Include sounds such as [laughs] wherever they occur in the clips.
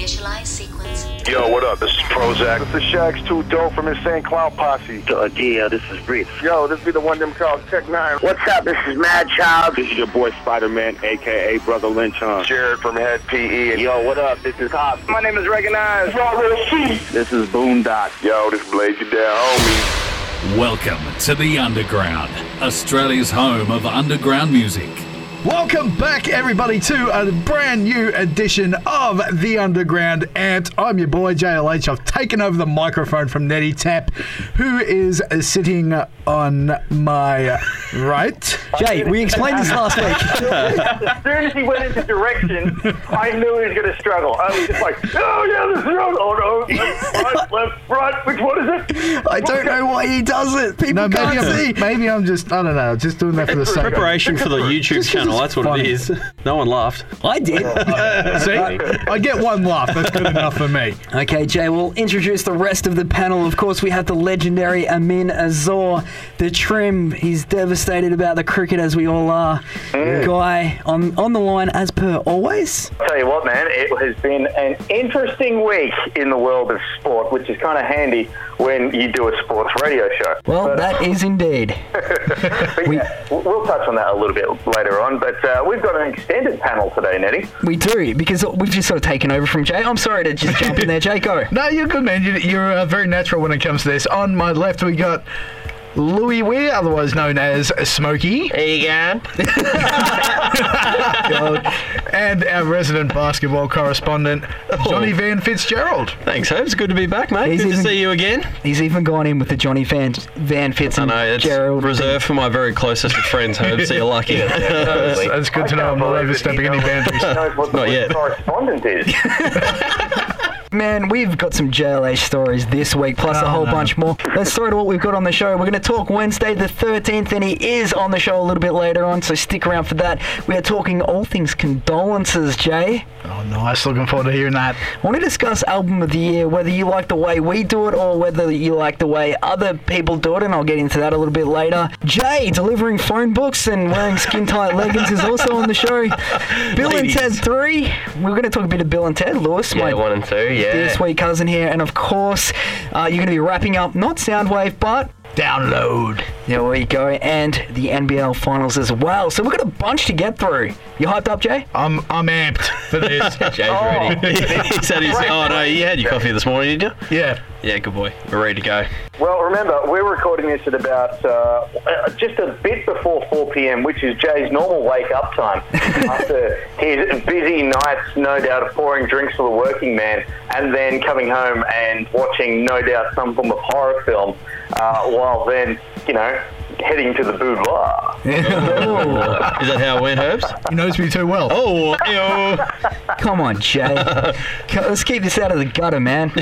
Initialize sequence. Yo, what up? This is Prozak. This is Shags 2 Dope from Insane Clown Posse. Uh, yeah, this is Brief. Yo, this be the one them called Tech N9ne. What's up? This is Madchild. This is your boy Spider-Man, aka Brotha Lynch Hung. Jared from Hed PE. And Yo, what up? This is Hop. my name is Recognized. This is Boondox. Yo, this Blaze Ya Dead, homie. Welcome to the Underground, Australia's home of underground music. Welcome back, everybody, to a brand new edition of The Underground Amped. I'm your boy, JLH. I've taken over the microphone from Nettie Tap, who is sitting on my right. Jay, we explained this last week. [laughs] as soon as he went into direction, I knew he was going to struggle. I was just like, oh yeah, this is wrong. Oh no, left, right, left, right. Which one is it? I don't know why he does it. People No, maybe can't see. I'm, maybe I'm just, I don't know, just doing that for the sake of Preparation for the YouTube channel. It's That's what funny. it is. [laughs] No one laughed. I did. [laughs] See, I get one laugh. That's good enough for me. Okay, Jay, we'll introduce the rest of the panel. Of course, we have the legendary Amin Azor, the trim. He's devastated about the cricket, as we all are. Mm. Guy, on, on the line, as per always. I'll Tell you what, man, it has been an interesting week in the world of sport, which is kind of handy when you do a sports radio show. Well, But, uh, that is indeed. [laughs] but yeah, we'll- we'll touch on that a little bit later on. But uh, we've got an extended panel today, Nettie. We do, because we've just sort of taken over from Jay. I'm sorry to just jump in there, Jay. Go. No, you're good, man. You- You're uh, very natural when it comes to this. On my left, we got Louis Weir, otherwise known as Smokey. Hey, again. [laughs] and our resident basketball correspondent, oh. Johnny Van Fitzgerald. Thanks, Hope. It's Good to be back, mate. He's Good even- to see you again. He's even gone in with the Johnny Van, Van Fitz I know, it's Gerald. reserved for my very closest of friends, Herbs, so you're lucky. That's, [laughs] that's good to know. I'm not overstepping any boundaries. knows [laughs] what the Not yet. correspondent is. Man, we've got some JLH stories this week, plus a Oh, whole no. bunch more. Let's throw to what we've got on the show. We're going to talk Wednesday the 13th, and he is on the show a little bit later on, so stick around for that. We are talking all things condolences, Jay. Oh, nice. Looking forward to hearing that. I want to discuss album of the year, whether you like the way we do it or whether you like the way other people do it, and I'll get into that a little bit later. Jay, delivering phone books and wearing skin tight leggings, is also on the show. Bill Ladies. and Ted 3. We're going to talk a bit of Bill and Ted. Lewis, my yeah, one and two, yeah. dear sweet cousin here, and of course, uh, you're going to be wrapping up not Soundwave, but Download. there we go, and the NBL finals as well. So we've got a bunch to get through. You hyped up, Jay? I'm I'm amped for this. [laughs] Jay's ready. [laughs] he said he's. Oh, no, you had your coffee this morning, did you? yeah. Yeah, good boy. We're ready to go. Well, remember, we're recording this at about uh, uh, just a bit before 4 p.m., which is Jay's normal wake up time [laughs] after his busy nights, no doubt, of pouring drinks for the working man, and then coming home and watching, no doubt, some form of horror film, uh, while then, you know, heading to the boudoir. [laughs] Is that how it went, Herbs? He knows me too well. Oh, ew. [laughs] Come on, Jay. [laughs] Co- Let's keep this out of the gutter, man.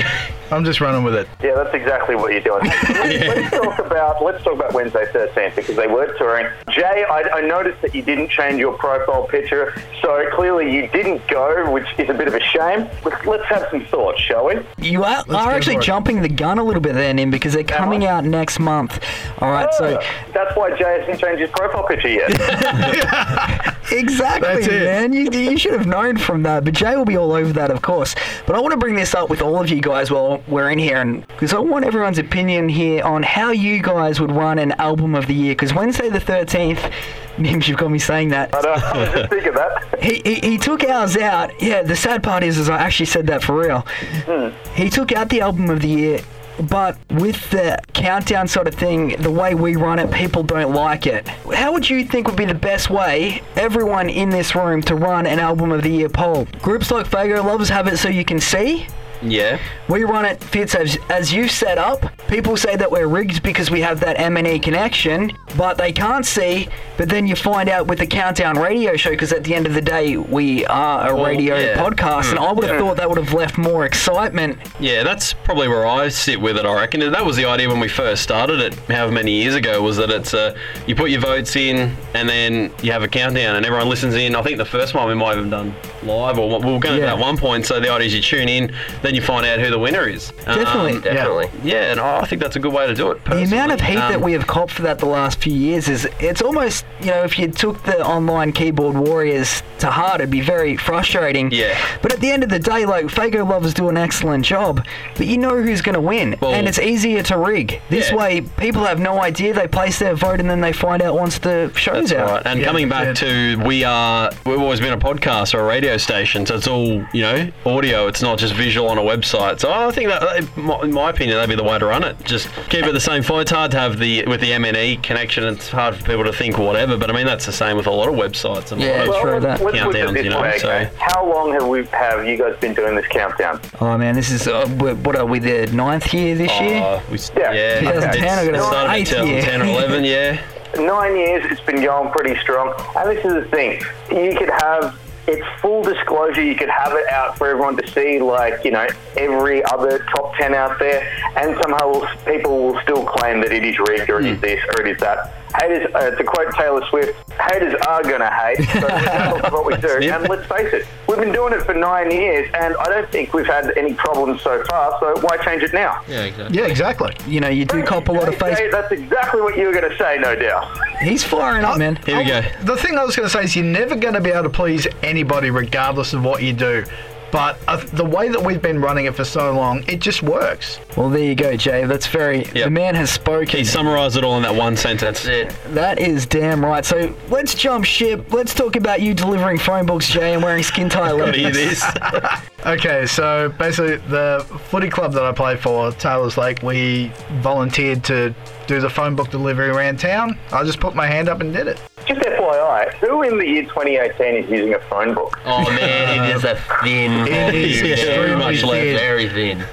I'm just running with it. Yeah, that's exactly what you're doing. let's, let's talk about let's talk about Wednesday 13th because they were touring. Jay, I, I noticed that you didn't change your profile picture, so clearly you didn't go, which is a bit of a shame. Let's, let's have some thoughts, shall we? You are, go are actually it. jumping the gun a little bit there, Nim, because they're coming out next month. All right, so that's why Jay hasn't changed his profile picture yet. [laughs] exactly, man. You, you should have known from that. But Jay will be all over that, of course. But I want to bring this up with all of you guys while we're in here, and because I want everyone's opinion here on how you guys would run an album of the year. Because Wednesday the thirteenth, [laughs] Nims, you've got me saying that. I, don't, I was just thinking that. [laughs] He, he, he took ours out. Yeah, the sad part is, is I actually said that for real. Hmm. He took out the album of the year, but with the countdown sort of thing, the way we run it, people don't like it. How would you think would be the best way, everyone in this room, to run an album of the year poll? Groups like Fago Lovers have it so you can see. Yeah. We run it, Fitz, as, as you set up. People say that we're rigged because we have that M&E connection, but they can't see. But then you find out with the Countdown radio show, because at the end of the day, we are a Well, radio yeah. podcast, and I would have thought that would have left more excitement. Yeah, that's probably where I sit with it. I reckon that was the idea when we first started it, however many years ago, was that it's uh, you put your votes in and then you have a countdown and everyone listens in. I think the first one we might have done live, or we were going to Yeah. at one point. So the idea is you tune in, then then you find out who the winner is. Definitely. Um, Definitely. yeah, and I think that's a good way to do it. The amount of personally. heat that Um, we have copped for that the last few years is it's almost you know if you took the online keyboard warriors to heart it'd be very frustrating. Yeah. But at the end of the day, like Fago lovers do an excellent job, but you know who's going to win, Well- and it's easier to rig. This Yeah. way, people have no idea. They place their vote and then they find out once the show's That's out. right. And Yeah, coming back yeah. to we are we've always been a podcast or a radio station, so it's all you know audio. It's not just visual on a website. So I think that, that- in my opinion, that'd be the way to run it. Just keep it the same font. It's hard to have the with the MNE connection. It's hard for people to think whatever. But I mean that's the same with a lot of websites and a Yeah, lot of true let's, that. let's countdowns, this you know, way, so- How long have we have you guys been doing this countdown? Oh man, this is uh, what are we the ninth year this year? Oh, we, s- Yeah. yeah, 2010, it's- I it started in 2010 or 11, yeah. Nine years, it's been going pretty strong. And this is the thing: you could have it's full disclosure. You could have it out for everyone to see, like you know every other top ten out there, and somehow people will still claim that it is rigged or it is this or it is that. Haters, uh, to quote Taylor Swift, haters are gonna hate. So that's what we [laughs] do. Yeah. And let's face it, we've been doing it for nine years, and I don't think we've had any problems so far. So why change it now? Yeah, exactly. Yeah, exactly. You know, you do cop a lot of Hey, face. That's exactly what you were going to say, no doubt. He's firing up, man. Here we go. The thing I was going to say is you're never going to be able to please anybody regardless of what you do. But uh, the way that we've been running it for so long, it just works. Well, there you go, Jay. That's very. Yep. The man has spoken. He summarised it all in that one sentence. That's it. That is damn right. So let's jump ship. Let's talk about you delivering phone books, Jay, and wearing skin [laughs] tight Gotta hear leggings. this. [laughs] Okay, so basically, the footy club that I play for, Taylor's Lake, we volunteered to do the phone book delivery around town. I just put my hand up and did it. Just FYI, who in the year 2018 is using a phone book? Oh man, it is a thin. [laughs] It is very extremely much left. thin. Very thin.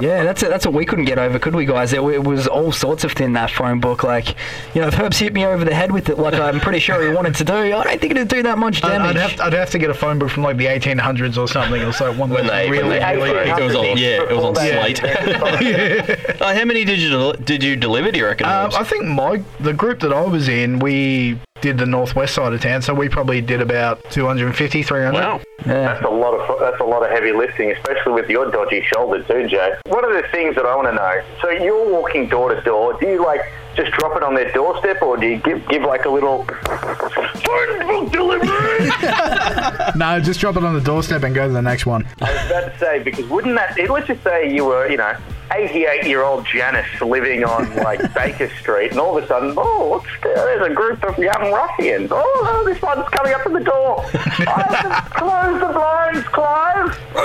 Yeah, that's it. That's what we couldn't get over, could we, guys? It, it was all sorts of thin that phone book. Like, you know, if Herbs hit me over the head with it, like I'm pretty sure he wanted to do, I don't think it'd do that much I'd, damage. I'd, have, I'd have to get a phone book from like the 1800s or something, or so one When that's they- when really, they- really. It was on, yeah, it was on slate. [laughs] slate. Uh, how many did you del- did you deliver? Do you reckon? Um, I think my the group that I was in, we did the northwest side of town, so we probably did about 250, 300. wow. yeah. That's a lot of that's a lot of heavy lifting, especially with your dodgy shoulder too, Jay. One of the things that I want to know. So you're walking door to door. Do you like just drop it on their doorstep, or do you give give like a little phone delivery? [laughs] [laughs] No, just drop it on the doorstep and go to the next one. I was about to say because wouldn't that? Let's just say you were, you know, 88 year old Janice living on like [laughs] Baker Street, and all of a sudden, oh, what's there? There's a group of young ruffians. Oh, oh this one's coming up to the door. oh, [laughs] close the blinds, Clive. [laughs]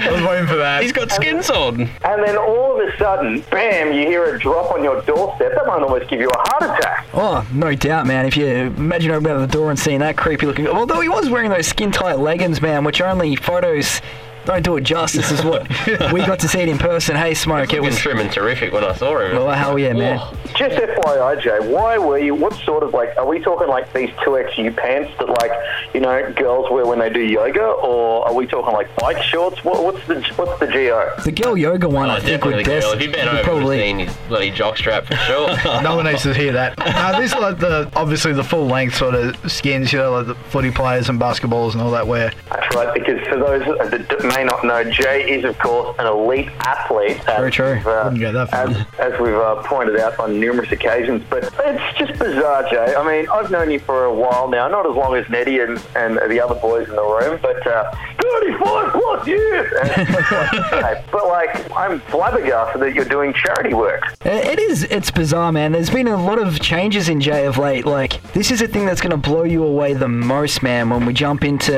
I was waiting for that. He's got skins on. And then all of a sudden, bam, you hear a drop on your doorstep. That might almost give you a heart attack. Oh, no doubt, man. If you imagine opening up the door and seeing that creepy looking. Although he was wearing those skin tight leggings, man, which are only photos don't do it justice, is what [laughs] we got to see it in person. Hey, Smoke, it was. trim and terrific when I saw him. Well, hell yeah, man. Oh, Just FYI, Jay, why were you? What sort of like? Are we talking like these two XU pants that like you know girls wear when they do yoga, or are we talking like bike shorts? What, what's the what's the go? The girl yoga one, oh, I think, definitely would the girl. best. If you bent would over, probably probably. seen his bloody jockstrap for sure. [laughs] No one needs to hear that. [laughs] Uh, this is like the obviously the full length sort of skins, you know, like the footy players and basketballs and all that wear. That's right, because for those that d- may not know, Jay is of course an elite athlete. as Very true. we've, Uh, Wouldn't go that as, as we've uh, pointed out on numerous occasions, but it's just bizarre, Jay. I mean, I've known you for a while now, not as long as Nettie and, and the other boys in the room, but uh, 35 plus years. [laughs] But like, I'm flabbergasted that you're doing charity work. It is. It's bizarre, man. There's been a lot of changes in Jay of late. Like, this is the thing that's going to blow you away the most, man, when we jump into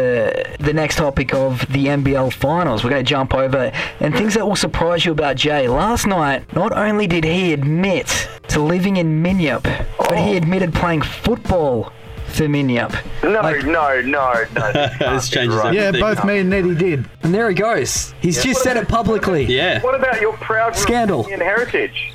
the next topic of the NBL finals. We're going to jump over and things that will surprise you about Jay. Last night, not only did he admit to living in Minyip, but he oh. admitted playing football for Minyip. No, Like- no, no, no. [laughs] This changes Right. Yeah, everything. both me and Nettie did. And there he goes. He's just said it publicly. Yeah. What about your proud Scandal. Romanian heritage?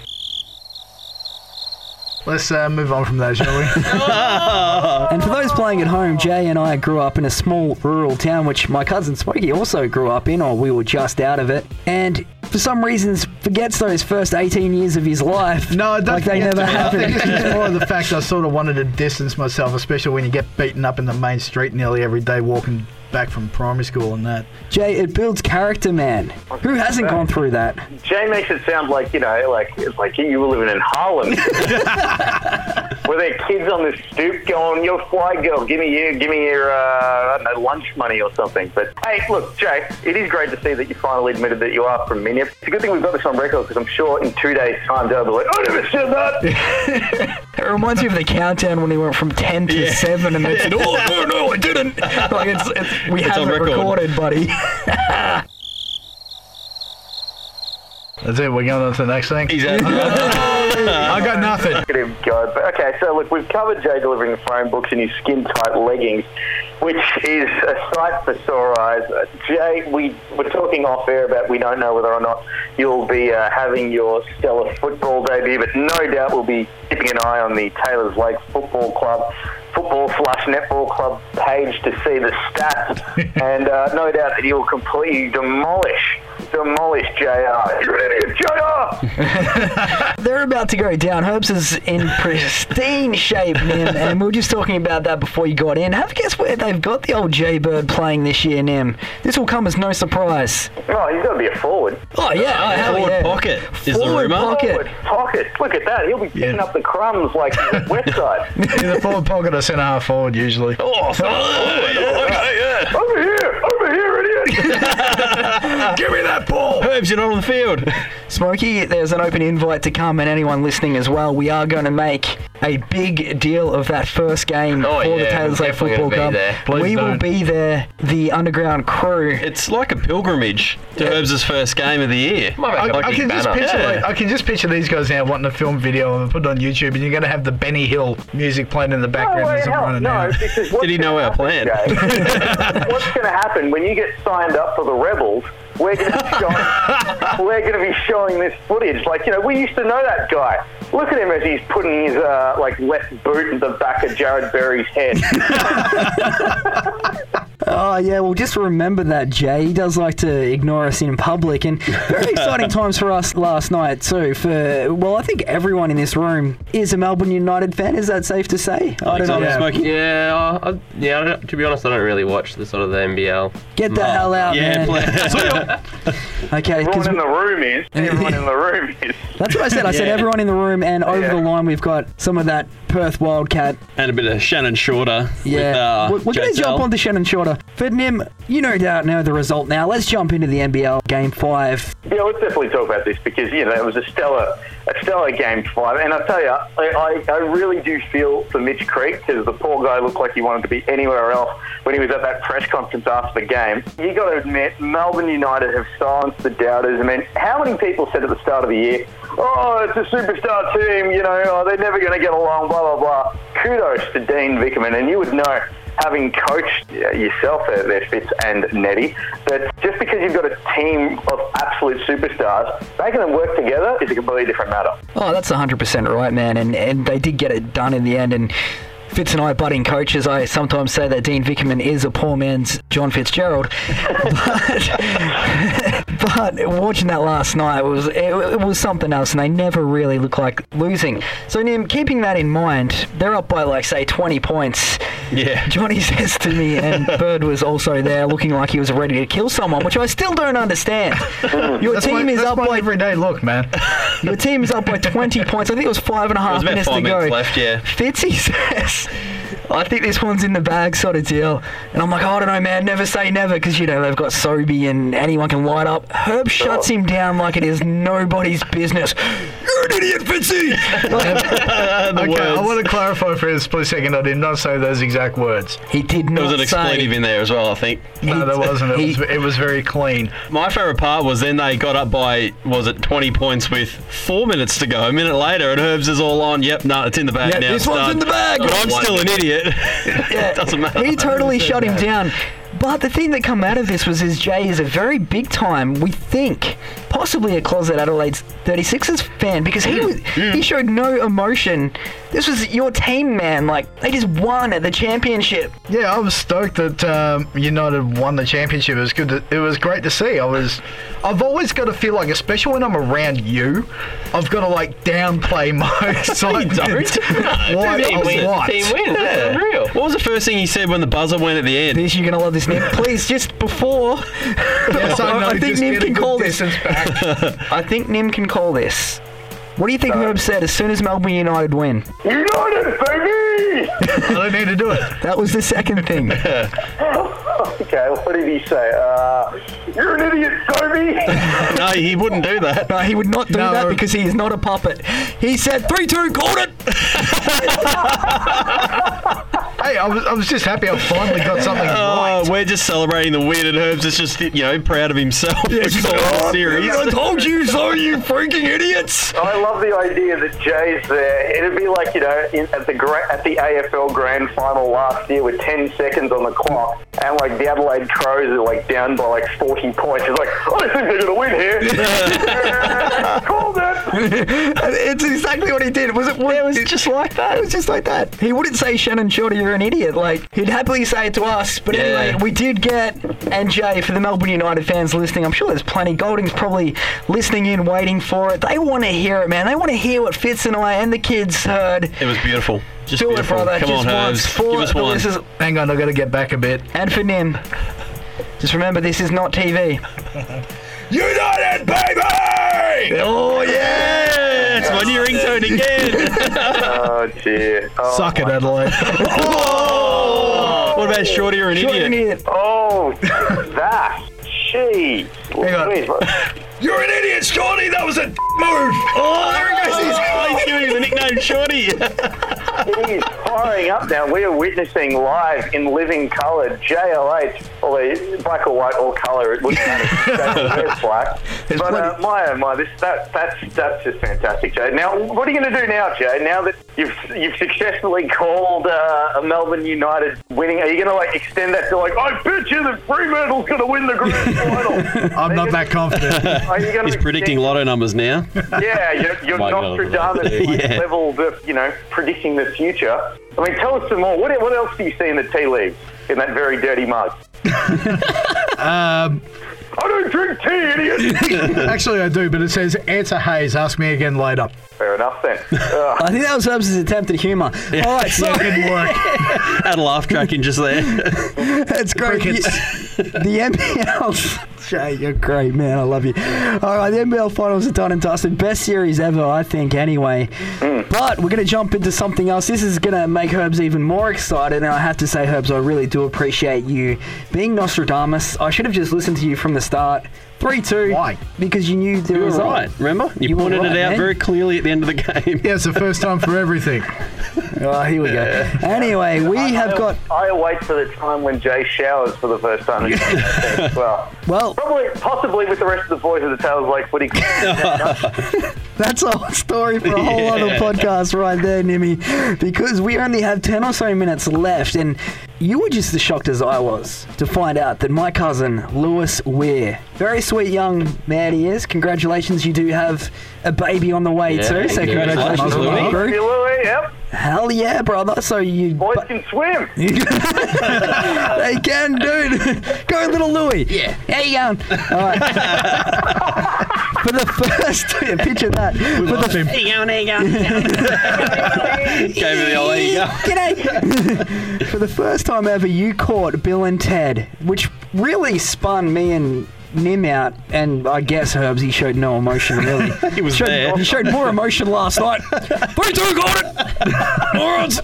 Let's uh, move on from there, shall we? [laughs] [laughs] And for those playing at home, Jay and I grew up in a small rural town, which my cousin Smokey also grew up in, or we were just out of it. And for some reasons, forgets those first 18 years of his life. No, I don't like they think it's- never I think happened. it's more of the fact I [laughs] sort of wanted to distance myself, especially when you get beaten up in the main street nearly every day walking back from primary school and that. Jay, it builds character, man. Who hasn't gone through that? Jay makes it sound like you know, like it's like you were living in Harlem. [laughs] Were there kids on the stoop going, "Yo, fly girl, give me your, give me your, uh, I don't know, lunch money or something"? But hey, look, Jay, it is great to see that you finally admitted that you are from Minyip. It's a good thing we've got this on record because I'm sure in two days' time they'll be like, "I never said that." [laughs] It reminds me of the countdown when he went from 10 to 7 and they said, oh, no, no, I didn't. [laughs] Like, it's, it's, we have on it record. recorded, buddy. [laughs] That's it. We're going on to the next thing. He's [laughs] out. I got nothing. Look at him go. But, okay, so look, we've covered Jay delivering the phone books in his skin-tight leggings, which is a sight for sore eyes. Uh, Jay, we were talking off air about we don't know whether or not you'll be uh, having your stellar football debut, but no doubt we'll be keeping an eye on the Taylor's Lake Football Club football slash netball club page to see the stats, [laughs] and uh, no doubt that you'll completely demolish, demolish JR. You're idiot, JR! [laughs] They're about to go down. Herbs is in pristine shape, Nim, and we were just talking about that before you got in. Have a guess where they've got the old Jaybird playing this year, Nim. This will come as no surprise. Oh, he's got to be a forward. Oh, yeah. Oh, hell Forward yeah. pocket is the Forward rumour. pocket. Forward pocket. Look at that. He'll be picking Yeah. up the crumbs like the. In [laughs] the forward pocket or centre half forward usually. Oh, oh, [laughs] yeah, okay, yeah. over here, over here, idiot. [laughs] Give me that ball. Herbs, you're not on the field. Smokey, there's an open invite to come, and anyone listening as well. We are going to make a big deal of that first game Oh, for the yeah, Taylor's we're Lake definitely Football gonna Club. be there. Please we will don't. be there, the underground crew. It's like a pilgrimage to Herbs' first game of the year. Might I, make a I big can just banner. picture Yeah. like, I can just picture these guys now wanting to film video and put it on YouTube, and you're going to have the Benny Hill music playing in the No, background way, as I'm hell, running no, down. because what's Did he know gonna our happen, plan? Jay, [laughs] what's going to happen when you get signed up for the Rebels? We're going to be showing, we're going to be showing this footage. Like you know, we used to know that guy. Look at him as he's putting his uh, like left boot in the back of Jared Berry's head. [laughs] Oh, yeah, well, just remember that, Jay. He does like to ignore us in public, and very exciting times for us last night, too. For, well, I think everyone in this room is a Melbourne United fan. Is that safe to say? I don't know. Yeah. Smokey? Yeah, I, I- yeah. I don't, to be honest, I don't really watch the sort of the NBL. Get the hell out, Yeah, man. play. [laughs] Okay, Everyone because in the room is. [laughs] Everyone in the room is. that's what I said. I said Yeah. everyone in the room, and over Yeah. the line, we've got some of that Perth Wildcat. and a bit of Shannon Shorter. Yeah, With, uh, we're, we're going to jump on to Shannon Shorter. But Nim, you no doubt know the result now. Let's jump into the NBL Game Five. Yeah, let's definitely talk about this because you know it was a stellar, a stellar game five, and I tell you, I, I, I really do feel for Mitch Creek because the poor guy looked like he wanted to be anywhere else when he was at that press conference after the game. You got to admit, Melbourne United have silenced the doubters. I mean, how many people said at the start of the year, "Oh, it's a superstar team," you know, oh, they're never going to get along, blah blah blah. Kudos to Dean Vickerman, and you would know having coached uh, yourself there, there, Fitz and Nettie, that just because you've got a team of absolute superstars, making them work together is a completely different matter. Oh, that's 100% right, man. And, and they did get it done in the end. And Fitz and I, budding coaches, I sometimes say that Dean Vickerman is a poor man's John Fitzgerald. [laughs] but, [laughs] but watching that last night was it, it was something else, and they never really looked like losing. So, Nim, keeping that in mind, they're up by like say 20 points. Yeah. Johnny [laughs] says to me, and Bird was also there, looking like he was ready to kill someone, which I still don't understand. Your That's team my, is up by everyday look, man. your team is up by 20 points. I think it was five and a half minutes to go. minutes left, yeah. Fitzy says, Thanks. I think this one's in the bag sort of deal. And I'm like, oh, I don't know, man. Never say never because, you know, they've got Sobey and anyone can light up. Herb shuts him down like it is nobody's business. [laughs] You're an idiot, Fitzy! [laughs] the Okay, I want to clarify for a split second. I did not say those exact words. he did not. There was an say. expletive in there as well, I think. No, there wasn't. It he- was, it was very clean. My favourite part was then they got up by, was it 20 points with four minutes to go. A minute later, and Herbs is all on. Yep, no, it's in the bag Yeah, now. this one's done. in the bag. But I'm still an idiot. [laughs] Yeah, Doesn't matter. He totally shut him down. But the thing that come out of this was is Jay is a very big time, we think, possibly a closet Adelaide's 36ers fan because he mm. was, he mm. showed no emotion. This was your team, man. Like they just won at the championship. Yeah, I was stoked that um, United won the championship. It was good. To, it was great to see. I was. I've always got to feel like, especially when I'm around you, I've got to like downplay [laughs] my [laughs] excitement. What [laughs] Team a wins. what? Team wins. Yeah. unreal. What was the first thing he said when the buzzer went at the end? This you're gonna love this, Nim. Please, just before. Yes, I know. I think just Nim get a can good call this. back. I think Nim can call this. What do you think Herb said as soon as Melbourne United win? United, baby! [laughs] I don't need to do it. That was the second thing. [laughs] okay, what did he say? Uh, you're an idiot, Toby! [laughs] no, he wouldn't do that. No, he would not do No. that because he is not a puppet. He said 3 2, called [laughs] it! Hey, I was, I was just happy I finally got something right. Oh, we're just celebrating the win, and Herbs is just, you know, proud of himself for calling the series. I told you so, you freaking idiots! I love the idea that Jay's there. It'd be like you know in, at the gra- at the AFL Grand Final last year with 10 seconds on the clock, and like the Adelaide Crows are like down by like 40 points. It's like I don't think they're gonna win here. [laughs] [laughs] Called it. [laughs] it's exactly what he did. Was it? it was just like that. It was just like that. He wouldn't say Shannon Shorter, you're an idiot. Like he'd happily say it to us. But Yeah. anyway, we did get and Jay for the Melbourne United fans listening. I'm sure there's plenty. Goulding's probably listening in, waiting for it. They want to hear it, man. They want to hear what Fitz and I and the kids heard. It was beautiful. Just Do it, brother. Come just on, once Herbs. for Give us the one. listeners Hang on, I've got to get back a bit. and for Nim. Just remember, this is not TV. [laughs] United, baby! Oh yeah! It's my new ringtone again. [laughs] Oh dear. Oh, Suck it, my- Adelaide. [laughs] what about Shorty or an You're idiot? idiot. Oh, that. Jeez. Hang on. [laughs] You're an idiot, Scotty. That was a move. [laughs] Oh, there he goes. He's, [laughs] he's giving the nickname Shorty. Is firing up now. We are witnessing live in living colour JLH, although black or white or colour, it wouldn't matter. It's black. There's But uh, my oh my, this that that's that's just fantastic, Jay. Now, what are you going to do now, Jay? Now that you've you've successfully called uh, a Melbourne United winning, are you going to like extend that to like I bet you that Fremantle's going to win the grand final? I'm not that confident. Are you gonna He's predicting lotto numbers now. yeah, you're, you're [laughs] My God. Nostradamus [laughs] Yeah. level of, you know, predicting the future. I mean, tell us some more. What, what else do you see in the tea leaves in that very dirty mug? [laughs] Um, I don't drink tea, idiot. actually, I do, but it says answer Hayes. Ask me again later. Fair enough then. [laughs] I think that was Herbs' attempt at humour. All right, so [laughs] Yeah, it didn't work. [laughs] Had a laugh track in just there. That's great. Crickets. The, the NBL. Jay, you're great, man. I love you. All right, the NBL finals are done and dusted. Best series ever, I think, anyway. Hmm. But we're going to jump into something else. This is going to make Herbs even more excited. And I have to say, Herbs, I really do appreciate you being Nostradamus. I should have just listened to you from the start. 3 2. Why? Because you knew there You were was right, remember? You, You pointed right, it out man. very clearly at the end of the game. Yeah, it's the first time for everything. [laughs] Oh, here we go. Anyway, we have I, got. I await for the time when Jay showers for the first time. as [laughs] well, Well, probably, possibly with the rest of the boys of the Taylor's Lake Footy Club. [laughs] That's a whole story for a whole [laughs] other podcast right there, Nimmy. Because we only have 10 or so minutes left, and you were just as shocked as I was to find out that my cousin, Lewis Weir, very sweet young man he is. Congratulations, you do have a baby on the way Yeah, too, so congratulations, congratulations, Louis. Louis. Louis, yep. Hell yeah, brother. So you. Boys can swim. [laughs] they can, dude. [laughs] Go, little Louis. Yeah. How you going? All right. For the first, picture that. For the Lost him. [laughs] Gave it the old there you go. G'day. [laughs] For the first time ever, you caught Bill and Ted, which really spun me and Nim out, and I guess Herbs, he showed no emotion really. [laughs] He was showed, there. He showed more emotion last night. Three, two, got it! Morons!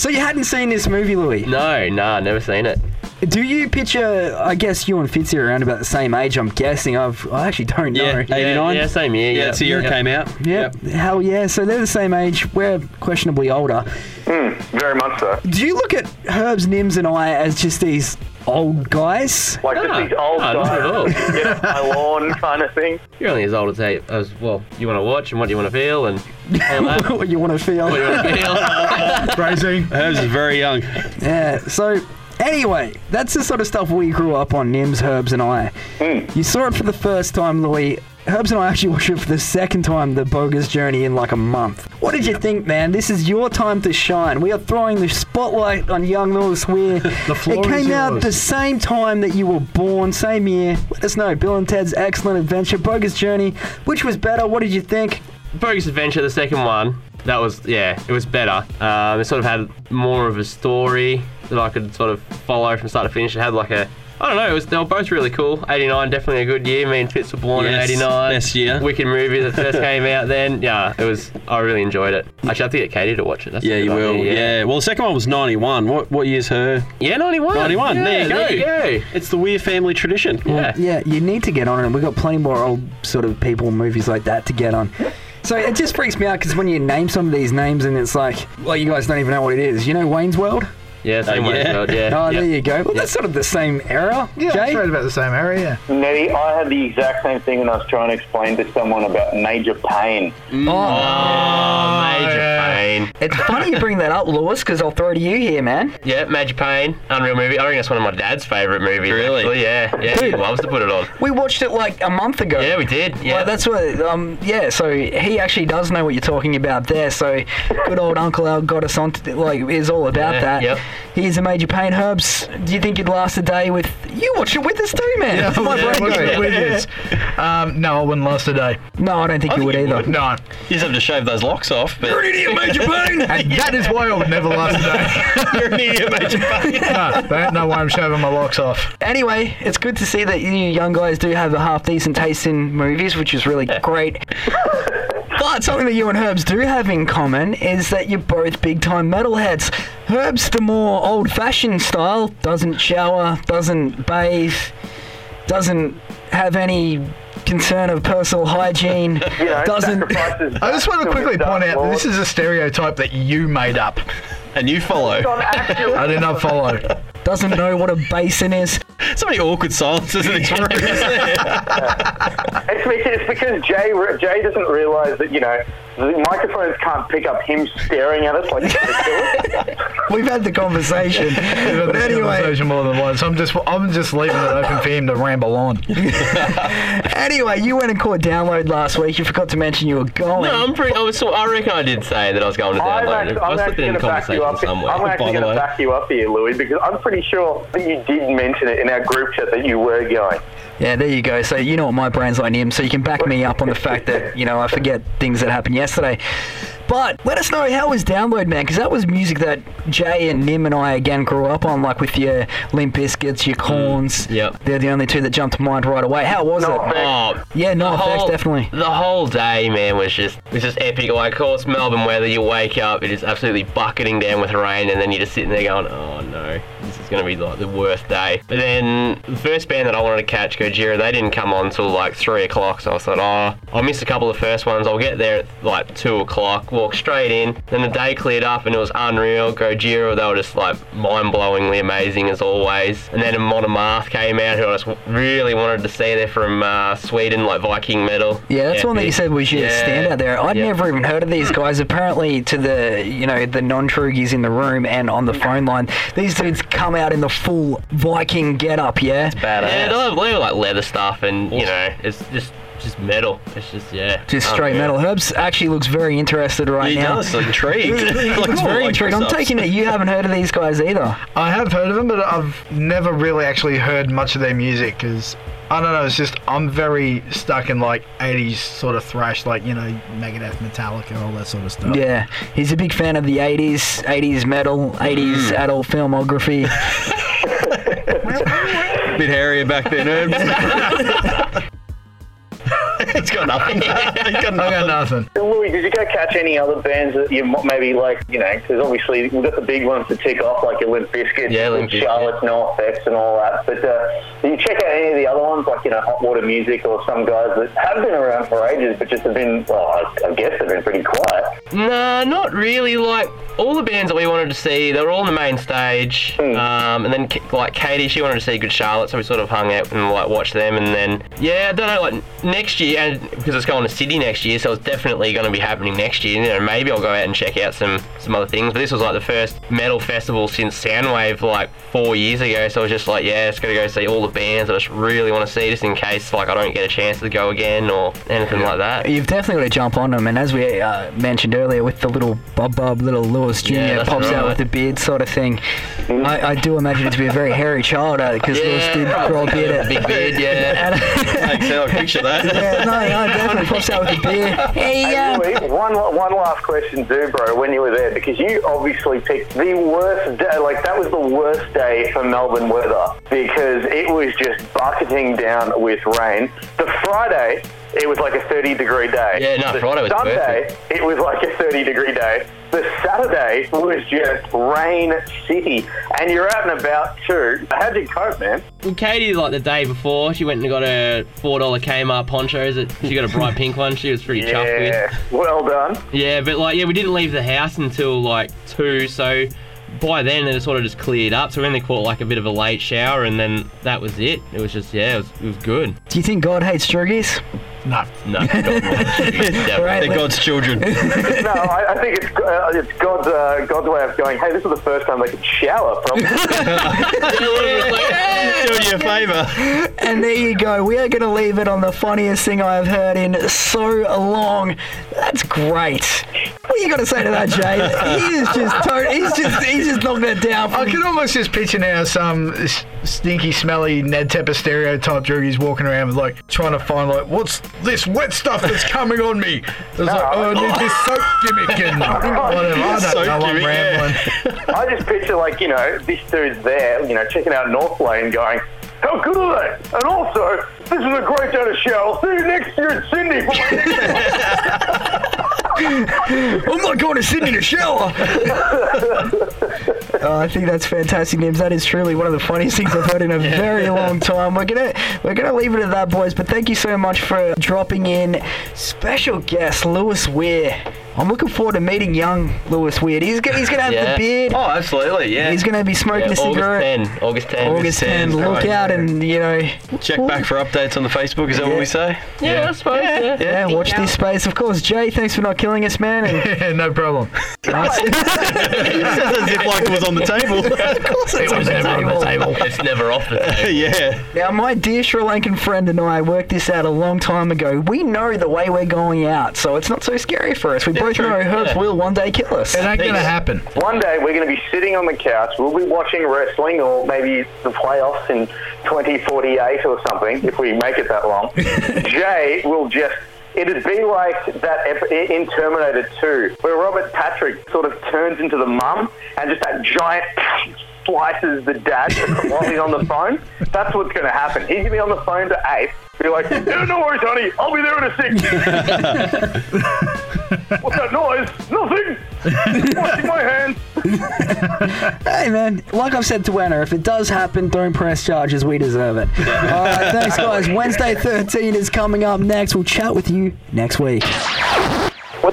so you hadn't seen this movie, Louis? No, nah, never seen it. Do you picture, I guess you and Fitzy are around about the same age, I'm guessing. I've, I actually don't know. Yeah, 89? Yeah, same year. Yeah, Yeah, that's the year it yeah. came out. Yep. Hell yeah. So they're the same age. We're questionably older. Hmm, very much so. Do you look at Herbs, Nims, and I as just these old guys? Like No, just ah, these old no, not at all. guys, [laughs] get off my lawn kind of thing. [laughs] You're only as old as hey, as well. You want to watch and what you want to feel and [laughs] what you want to feel? what you want to feel. Phrasing. Herbs is very young. Yeah. So anyway, that's the sort of stuff we grew up on, Nims, Herbs, and I. Hmm. You saw it for the first time, Louis. Herbs and I actually [laughs] watched it for the second time, The Bogus Journey, in like a month. What did you think, man? This is your time to shine. We are throwing the spotlight on young Lewis Weir. [laughs] The floor it came is out yours. the same time that you were born, same year. Let us know. Bill and Ted's Excellent Adventure, Bogus Journey. Which was better? What did you think? Bogus Adventure, the second one, that was, yeah, it was better. Um, it sort of had more of a story that I could sort of follow from start to finish. It had like a, I don't know, it was, they were both really cool. 89, definitely a good year. Me and Fitz were born Yes, in 89. best year. Wicked movie that first [laughs] came out then. Yeah, it was, I really enjoyed it. Actually, I have to get Katie to watch it. That's Yeah, you will. idea, Yeah. Well, the second one was 91. What what year's her? Yeah, 91. 91. Yeah, there you go. There you go. It's the Weir family tradition. Yeah. Yeah, you need to get on it. We've got plenty more old sort of people, movies like that to get on. So it just freaks me out because when you name some of these names and it's like, well, you guys don't even know what it is. You know Wayne's World? Yeah, same Uh, way. yeah. Yeah. yeah. Oh, there you go. Well, that's sort of the same era, Yeah, Jay. it's right about the same area. Nettie, I had the exact same thing when I was trying to explain to someone about major pain. Oh, Major yeah. Pain. It's funny you bring that up, Lewis, because I'll throw to you here, man. Yeah, Major Pain, Unreal movie. I think that's one of my dad's favourite movies. Really? Actually. Yeah, yeah. He Dude. loves to put it on. We watched it like a month ago. Yeah, we did. Yeah. Like, that's what, um, yeah, so he actually does know what you're talking about there. So good old Uncle Al got us on, to, like, is all about Yeah, that. yep. Here's a major pain, Herbs. Do you think you'd last a day with, you watching with us too, man. Yeah, [laughs] My yeah, brain what's goes- it with [laughs] this? Um, no, I wouldn't last a day. No, I don't think you would either. No. You just have to shave those locks off. But You're an idiot, Major Pain! [laughs] And that is why I would never last a day. you're an idiot, Major Pain. no, they don't know why I'm shaving my locks off. Anyway, it's good to see that you young guys do have a half decent taste in movies, which is really great. But something that you and Herbs do have in common is that you're both big time metalheads. Herbs, the more old fashioned style, doesn't shower, doesn't bathe, doesn't have any concern of personal hygiene, [laughs] You know, doesn't. I just want to quickly point out that this is a stereotype that you made up. And you follow. I did not follow. Doesn't know what a basin is. So many awkward silences in this room. isn't there? It's because, it's because Jay Jay doesn't realise that you know the microphones can't pick up him staring at us like he's gonna kill us. We've had the conversation. We've had but this anyway, conversation more than once. I'm just, I'm just leaving it open for him to ramble on. [laughs] anyway, you went and caught download last week. You forgot to mention you were going. No, I'm pretty. I, was, I reckon I did say that I was going to I'm download. I I'm was actually slipping in going to back you conversation up. somewhere. I'm actually by the going to way. back you up here, Louis, because I'm pretty sure that you did mention it in our group chat that you were going. Yeah, there you go. So you know what my brain's like, Nim. So you can back me up on the fact that you know I forget things that happened yesterday. But let us know how was Download Man, because that was music that Jay and Nim and I again grew up on, like with your Limp Bizkits, your mm, Korns. yep. They're the only two that jumped to mind right away. How was No it? Oh, Yeah, NOFX, definitely. The whole day, man, was just was just epic. Like, of course, Melbourne weather. You wake up, it is absolutely bucketing down with rain, and then you're just sitting there going, "Oh no, going to be like the worst day." But then the first band that I wanted to catch, Gojira, they didn't come on till like three o'clock. So I thought, "Oh, I'll miss a couple of the first ones. I'll get there at like two o'clock. Walk straight in." Then the day cleared up, and it was unreal. Gojira, they were just like mind-blowingly amazing as always. And then Amon Amarth came out, who I just really wanted to see. They're from uh, Sweden, like Viking metal. Yeah, that's one that you said was your Yeah. standout there. I'd Yeah. never even heard of these guys. Apparently, to the you know the non-Trugies in the room and on the phone line, these dudes come out in the full Viking get-up. Yeah, Yeah, they have, they have like leather stuff, and you know, it's just just metal. It's just yeah, just oh, straight unreal. metal. Herbs actually looks very interested right He now. does, intrigued. [laughs] He looks very intrigued. I'm taking it you haven't heard of these guys either. I have heard of them, but I've never really actually heard much of their music because I don't know. It's just I'm very stuck in like 80s sort of thrash, like you know Megadeth, Metallica, and all that sort of stuff. Yeah, he's a big fan of the 80s, 80s metal, 80s hmm. adult filmography. [laughs] Bit hairier back then, Herbs. [laughs] He's got nothing. [laughs] He's got I got nothing. nothing. Louis, did you go catch any other bands that you maybe like, you know, because obviously we've got the big ones to tick off, like your Limp Bizkit, Yeah, Limp and Bizkit. Charlotte, NOFX, and all that. But uh, did you check out any of the other ones, like, you know, Hot Water Music or some guys that have been around for ages, but just have been, well, I, I guess they've been pretty quiet? Nah, not really. Like all the bands that we wanted to see, they were all on the main stage. Hmm. Um, and then like Katie, she wanted to see Good Charlotte, so we sort of hung out and like watched them. And then yeah, I don't know, like next year, and because it's going to Sydney next year, so it's definitely going to be happening next year. You know, maybe I'll go out and check out some some other things. But this was like the first metal festival since Soundwave like four years ago. So I was just like, yeah, it's gonna go see all the bands that I just really want to see, just in case like I don't get a chance to go again or anything like that. You've definitely got to jump on them, and as we uh, mentioned earlier, with the little Bob Bob, little Lewis Jr. Yeah, that's pops out with the beard sort of thing. I, I do imagine it to be a very hairy child because Lewis did grow a beard. big beard, yeah. [laughs] Thanks, [laughs] I'll picture that. yeah, no, no, definitely pops out with the beard. Hey, Hey, um, Louis, one, one last question, do, bro, when you were there, because you obviously picked the worst day, like, that was the worst day for Melbourne weather, because it was just bucketing down with rain. The Friday, it was like a 30 degree day. Yeah, no, the Friday was Sunday, perfect. it was like a 30 degree day. The Saturday was just rain city, and you're out and about too. How'd you cope, man? Well, Katie, like the day before, she went and got a four dollar Kmart ponchos. That she got a bright pink one. She was pretty chuffed with. Yeah, well done. Yeah, but like, yeah, we didn't leave the house until like two, so by then it sort of just cleared up. So we only caught like a bit of a late shower, and then that was it. It was just yeah, it was, it was good. do you think God hates Struggies? No. No, God, [laughs] definitely. Right, They're God's children. [laughs] no, I, I think it's uh, it's God's uh, God's way of going. Hey, this is the first time they could shower. Probably. [laughs] Doing you a favour. And there you go. We are going to leave it on the funniest thing I've heard in so long. That's great. What are you going to say to that, Jay? He is just to- he's just he's just knocking it down. I From, can almost just picture now some stinky, smelly Ned Tepper stereotype droogies walking around with like trying to find like what's this wet stuff that's coming on me. It's like oh, I need this soap gimmick and [laughs] whatever. I don't know. I'm gimmick, yeah. [laughs] I just picture like you know this dude's there, you know, checking out North Lane, going, "How good are they?" And also, this is a great day to shower. See you next year at Sydney. for my next one." I'm not going to Sydney to shower. [laughs] Oh, I think that's fantastic, Nims. That is truly one of the funniest things I've heard in a [laughs] very long time. We're gonna we're gonna leave it at that, boys. But thank you so much for dropping in. Special guest Lewis Weir. I'm looking forward to meeting young Lewis Weir. He's gonna, he's gonna have Yeah. the beard. Oh, absolutely, yeah. He's gonna be smoking Yeah, a cigarette. August 10. August 10. August 10. 10, Look right. out and you know. Check back for updates on the Facebook, is that what we say? Yeah, I suppose. Yeah. Yeah, watch this space. Of course, Jay. Thanks for not killing us, man. And Yeah, [laughs] no problem. [laughs] [laughs] As if like it was on the table. Of course, it was never on the table. It's never off the table. yeah. Now, my dear Sri Lankan friend and I worked this out a long time ago. We know the way we're going out, so it's not so scary for us. We both true. know herbs Yeah. will one day kill us. It ain't gonna happen. One day we're going to be sitting on the couch. We'll be watching wrestling or maybe the playoffs in 2048 or something if we make it that long. [laughs] Jay will just. It'd be like that in Terminator 2, where Robert Patrick sort of turns into the mum and just that giant [laughs] slices the dad while he's on the phone. That's what's going to happen. He's going to be on the phone to Ape, be like, yeah, no worries, honey, I'll be there in a sec. [laughs] What's that noise? Nothing. [laughs] Washing my hands. Hey man, like I've said to Anna, if it does happen, don't press charges. We deserve it. All right, thanks guys. [laughs] Wednesday 13 is coming up next. We'll chat with you next week.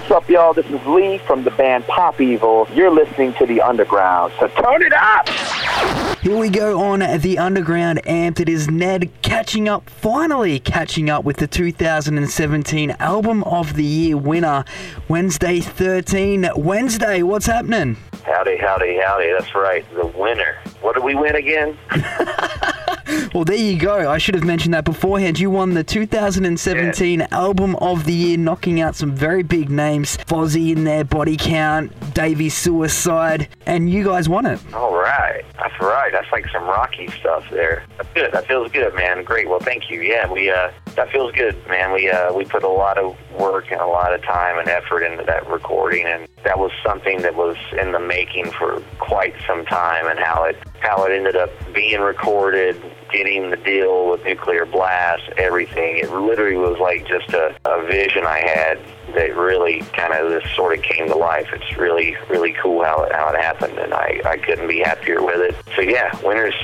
What's up, y'all? This is Lee from the band Pop Evil. You're listening to The Underground, so turn it up! Here we go on the Underground Amped. It is Ned catching up, finally catching up with the 2017 Album of the Year winner, Wednesday 13. Wednesday, what's happening? Howdy, howdy, howdy. That's right, the winner. What did we win again? [laughs] Well, there you go. I should have mentioned that beforehand. You won the 2017 Album of the Year, knocking out some very big names. Fozzy in there, Body Count, Davey Suicide, and you guys won it. All right. That's right. That's like some rocky stuff there. That's good. That feels good, man. Great. Well, thank you. Yeah, we uh that feels good, man. We uh we put a lot of work and a lot of time and effort into that recording and that was something that was in the making for quite some time and how it how it ended up being recorded, getting the deal with Nuclear Blast, everything. It literally was like just a, a vision I had that really kind of this sort of came to life. It's really, really cool how it, how it happened, and I, I couldn't be happier with it. So yeah, winners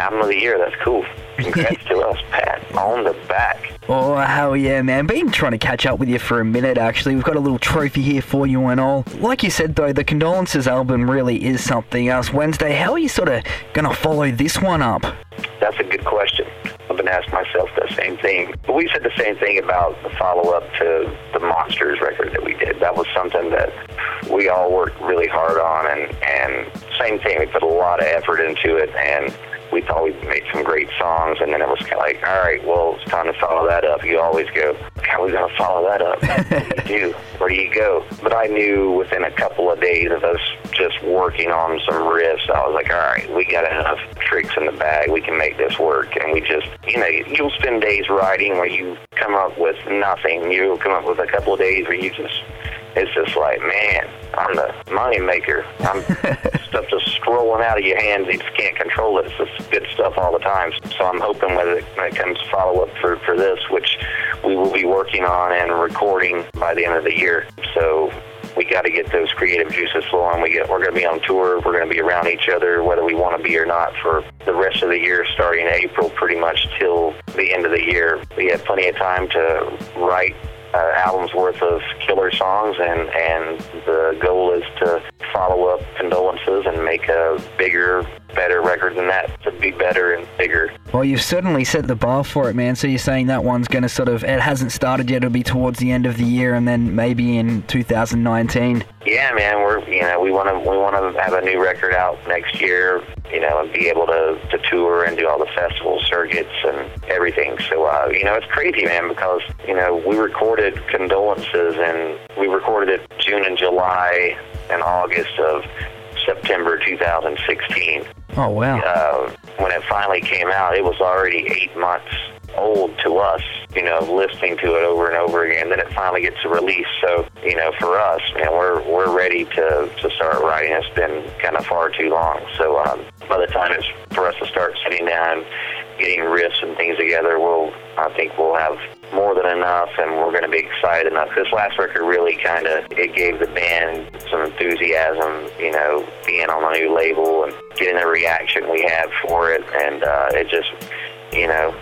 album of the year. That's cool. Congrats to us, Pat. On the back. Oh, hell yeah, man. Been trying to catch up with you for a minute, actually. We've got a little trophy here for you and all. Like you said, though, the Condolences album really is something else. Wednesday, how are you sort of going to follow this one up? That's a good question. I've been asking myself the same thing. But we said the same thing about the follow up to the Monsters record that we did. That was something that we all worked really hard on, and, and same thing. We put a lot of effort into it, and we thought we made some great songs, and then it was kind of like, all right, well, it's time to follow that up. You always go, how are we going to follow that up? [laughs] what do you do? Where do you go? But I knew within a couple of days of us just working on some riffs, I was like, all right, we got enough tricks in the bag. We can make this work. And we just, you know, you'll spend days writing where you come up with nothing. You'll come up with a couple of days where you just, it's just like, man, I'm the money maker. I'm [laughs] stuff just rolling out of your hands. You just can't control it. It's just good stuff all the time. So I'm hoping when it, when it comes follow up for, for this, which we will be working on and recording by the end of the year. So we got to get those creative juices flowing. We get, we're going to be on tour. We're going to be around each other, whether we want to be or not, for the rest of the year, starting April, pretty much till the end of the year. We have plenty of time to write uh, albums worth of killer songs, and and the goal is to follow up condolences and make a bigger, better record than that to be better and bigger. Well, you've certainly set the bar for it, man. So you're saying that one's going to sort of, it hasn't started yet, it'll be towards the end of the year and then maybe in 2019. Yeah, man, we're you know we want to we want to have a new record out next year, you know, and be able to to tour and do all the festival circuits and everything. So uh, you know, it's crazy, man, because you know we recorded condolences and we recorded it June and July and August of September 2016. Oh, wow. Uh, when it finally came out, it was already eight months old to us, you know, listening to it over and over again. Then it finally gets a release. So, you know, for us, man, we're we're ready to, to start writing. It's been kind of far too long. So um, by the time it's for us to start sitting down, getting riffs and things together, we'll I think we'll have more than enough, and we're going to be excited enough. This last record really kind of it gave the band some enthusiasm, you know, being on a new label and getting the reaction we had for it, and uh, it just you know,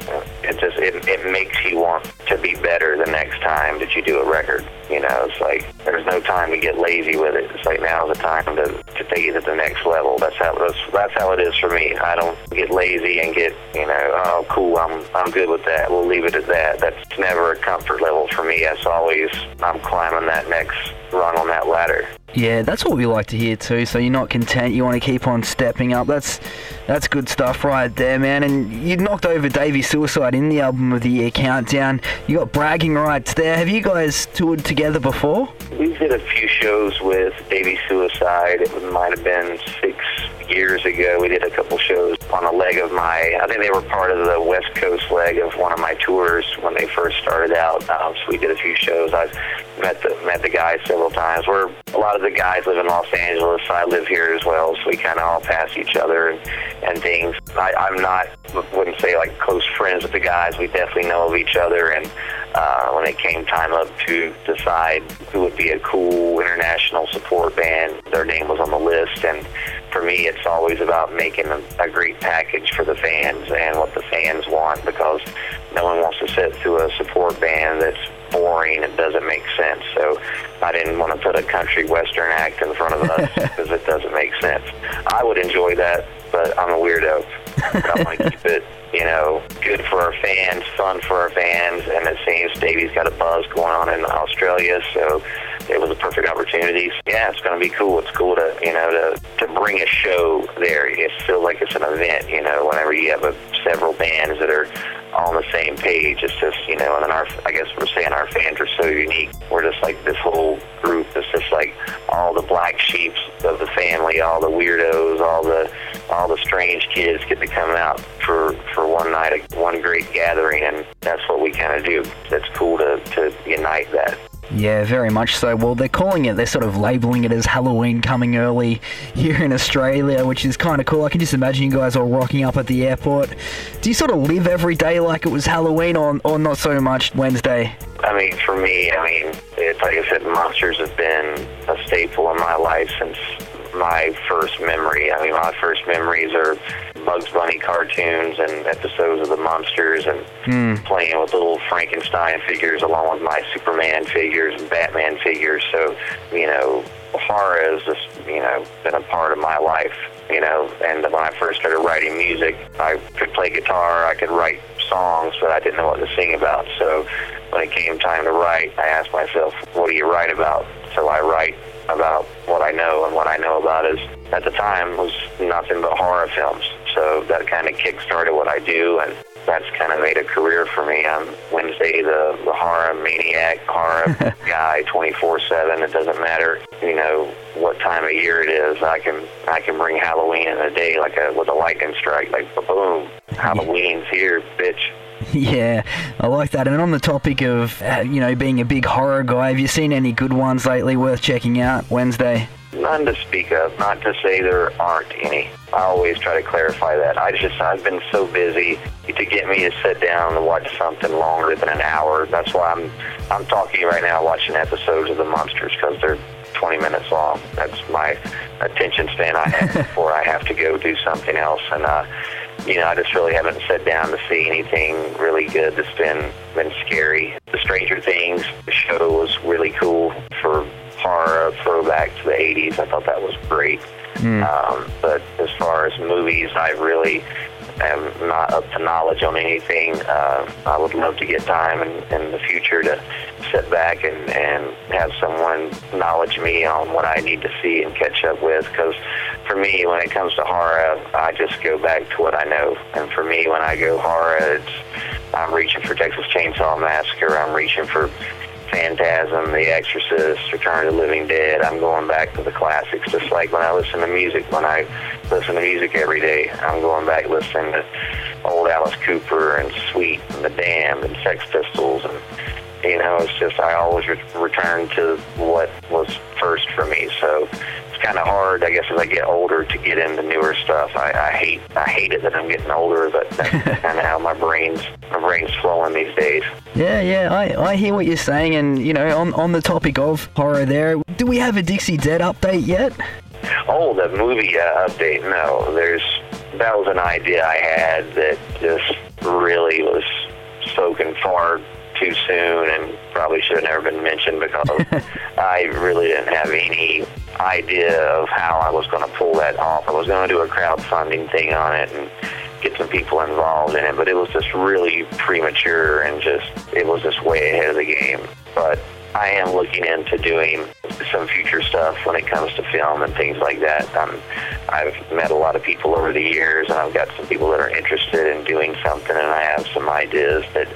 it just it, it makes you want to be better the next time that you do a record. You know, it's like there's no time to get lazy with it. It's like now's the time to, to take it to the next level. That's how that's, that's how it is for me. I don't get lazy and get you know, oh cool, I'm I'm good with that. We'll leave it at that. That's never a comfort level for me. It's always I'm climbing that next rung on that ladder. Yeah, that's what we like to hear too. So you're not content, you want to keep on stepping up. That's that's good stuff right there, man. And you knocked over Davey Suicide in the album of the year countdown. You got bragging rights there. Have you guys toured together before? We did a few shows with Davey Suicide. It might have been six years ago. We did a couple shows on a leg of my. I think they were part of the West Coast leg of one of my tours when they first started out. Um, so we did a few shows. I've met the met the guys several times. We're a lot of the guys live in Los Angeles. I live here as well, so we kind of all pass each other and, and things. I, I'm not wouldn't say like close friends with the guys. We definitely know of each other, and uh, when it came time up to decide who would be a cool international support band, their name was on the list, and for me, it's always about making a, a great package for the fans and what the fans want because no one wants to sit through a support band that's boring and doesn't make sense. So I didn't want to put a country western act in front of us [laughs] because it doesn't make sense. I would enjoy that, but I'm a weirdo. I want to keep it, you know, good for our fans, fun for our fans, and it seems Davey's got a buzz going on in Australia, so it was a perfect opportunity. Yeah, it's going to be cool. It's cool to, you know, to, to bring a show there. It feels like it's an event, you know, whenever you have a, several bands that are on the same page. It's just, you know, and then our, I guess we're saying our fans are so unique. We're just like this whole group that's just like all the black sheeps of the family, all the weirdos, all the, all the strange kids get to come out for, for one night, one great gathering, and that's what we kind of do. It's cool to, to unite that. Yeah, very much so. Well, they're calling it, they're sort of labeling it as Halloween coming early here in Australia, which is kind of cool. I can just imagine you guys all rocking up at the airport. Do you sort of live every day like it was Halloween or, or not so much Wednesday? I mean, for me, I mean, it's like I said, monsters have been a staple in my life since my first memory. I mean, my first memories are Bugs Bunny cartoons and episodes of the Munsters and hmm. playing with little Frankenstein figures along with my Superman figures and Batman figures. So, you know, horror has just, you know, been a part of my life, you know, and when I first started writing music, I could play guitar, I could write songs, but I didn't know what to sing about. So when it came time to write, I asked myself, what do you write about? So I write about what I know, and what I know about is, at the time, was nothing but horror films. So that kind of kick-started what I do, and that's kind of made a career for me. I'm Wednesday, the, the horror maniac, horror [laughs] guy, 24/7. It doesn't matter, you know, what time of year it is. I can I can bring Halloween in a day, like a with a lightning strike, like boom, Halloween's here, bitch. [laughs] Yeah, I like that. And on the topic of, uh, you know, being a big horror guy, have you seen any good ones lately worth checking out Wednesday? None to speak of. Not to say there aren't any. I always try to clarify that. I just I've been so busy to get me to sit down and watch something longer than an hour. That's why I'm I'm talking right now, watching episodes of the Munsters because they're 20 minutes long. That's my attention span I have [laughs] before I have to go do something else. And uh, you know, I just really haven't sat down to see anything really good that's been been scary. The Stranger Things show was really cool for horror throwback to the 80s. I thought that was great. Um, but as far as movies, I really am not up to knowledge on anything. Uh, I would love to get time in, in the future to sit back and, and have someone knowledge me on what I need to see and catch up with. Because for me, when it comes to horror, I just go back to what I know. And for me, when I go horror, it's I'm reaching for Texas Chainsaw Massacre. I'm reaching for Phantasm, The Exorcist, Return of the Living Dead. I'm going back to the classics, just like when I listen to music. When I listen to music every day, I'm going back listening to old Alice Cooper and Sweet and The Damned and Sex Pistols. And, you know, it's just, I always re- return to what was first for me. So kind of hard, I guess, as I get older to get into newer stuff. I, I hate, I hate it that I'm getting older, but that's [laughs] kind of how my brain's, my brain's flowing these days. Yeah, yeah, I, I hear what you're saying. And, you know, on, on the topic of horror there, do we have a Dixie Dead update yet? Oh, the movie uh, update? No, there's that was an idea I had that just really was spoken far too soon and probably should have never been mentioned because [laughs] I really didn't have any idea of how I was going to pull that off. I was going to do a crowdfunding thing on it and get some people involved in it, but it was just really premature and just it was just way ahead of the game. But I am looking into doing some future stuff when it comes to film and things like that. Um, I've met a lot of people over the years, and I've got some people that are interested in doing something, and I have some ideas that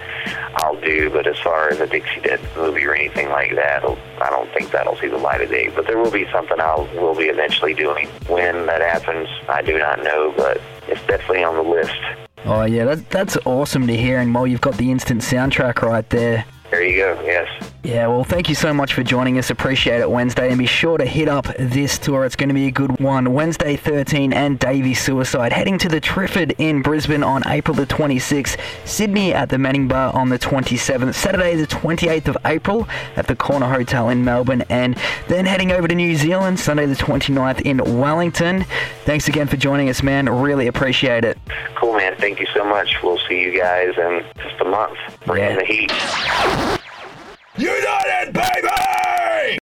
I'll do. But as far as a Dixie Dead movie or anything like that, I don't think that'll see the light of day. But there will be something I will be eventually doing. When that happens, I do not know, but it's definitely on the list. Oh, yeah, that, that's awesome to hear. And while you've got the instant soundtrack right there, There you go. Yes. Yeah, well, thank you so much for joining us. Appreciate it, Wednesday. And be sure to hit up this tour. It's going to be a good one. Wednesday 13 and Davey Suicide. Heading to the Triffid in Brisbane on April the 26th. Sydney at the Manning Bar on the 27th. Saturday the 28th of April at the Corner Hotel in Melbourne. And then heading over to New Zealand Sunday the 29th in Wellington. Thanks again for joining us, man. Really appreciate it. Cool, man. Thank you so much. We'll see you guys in just a month. Bring in the heat. United, baby!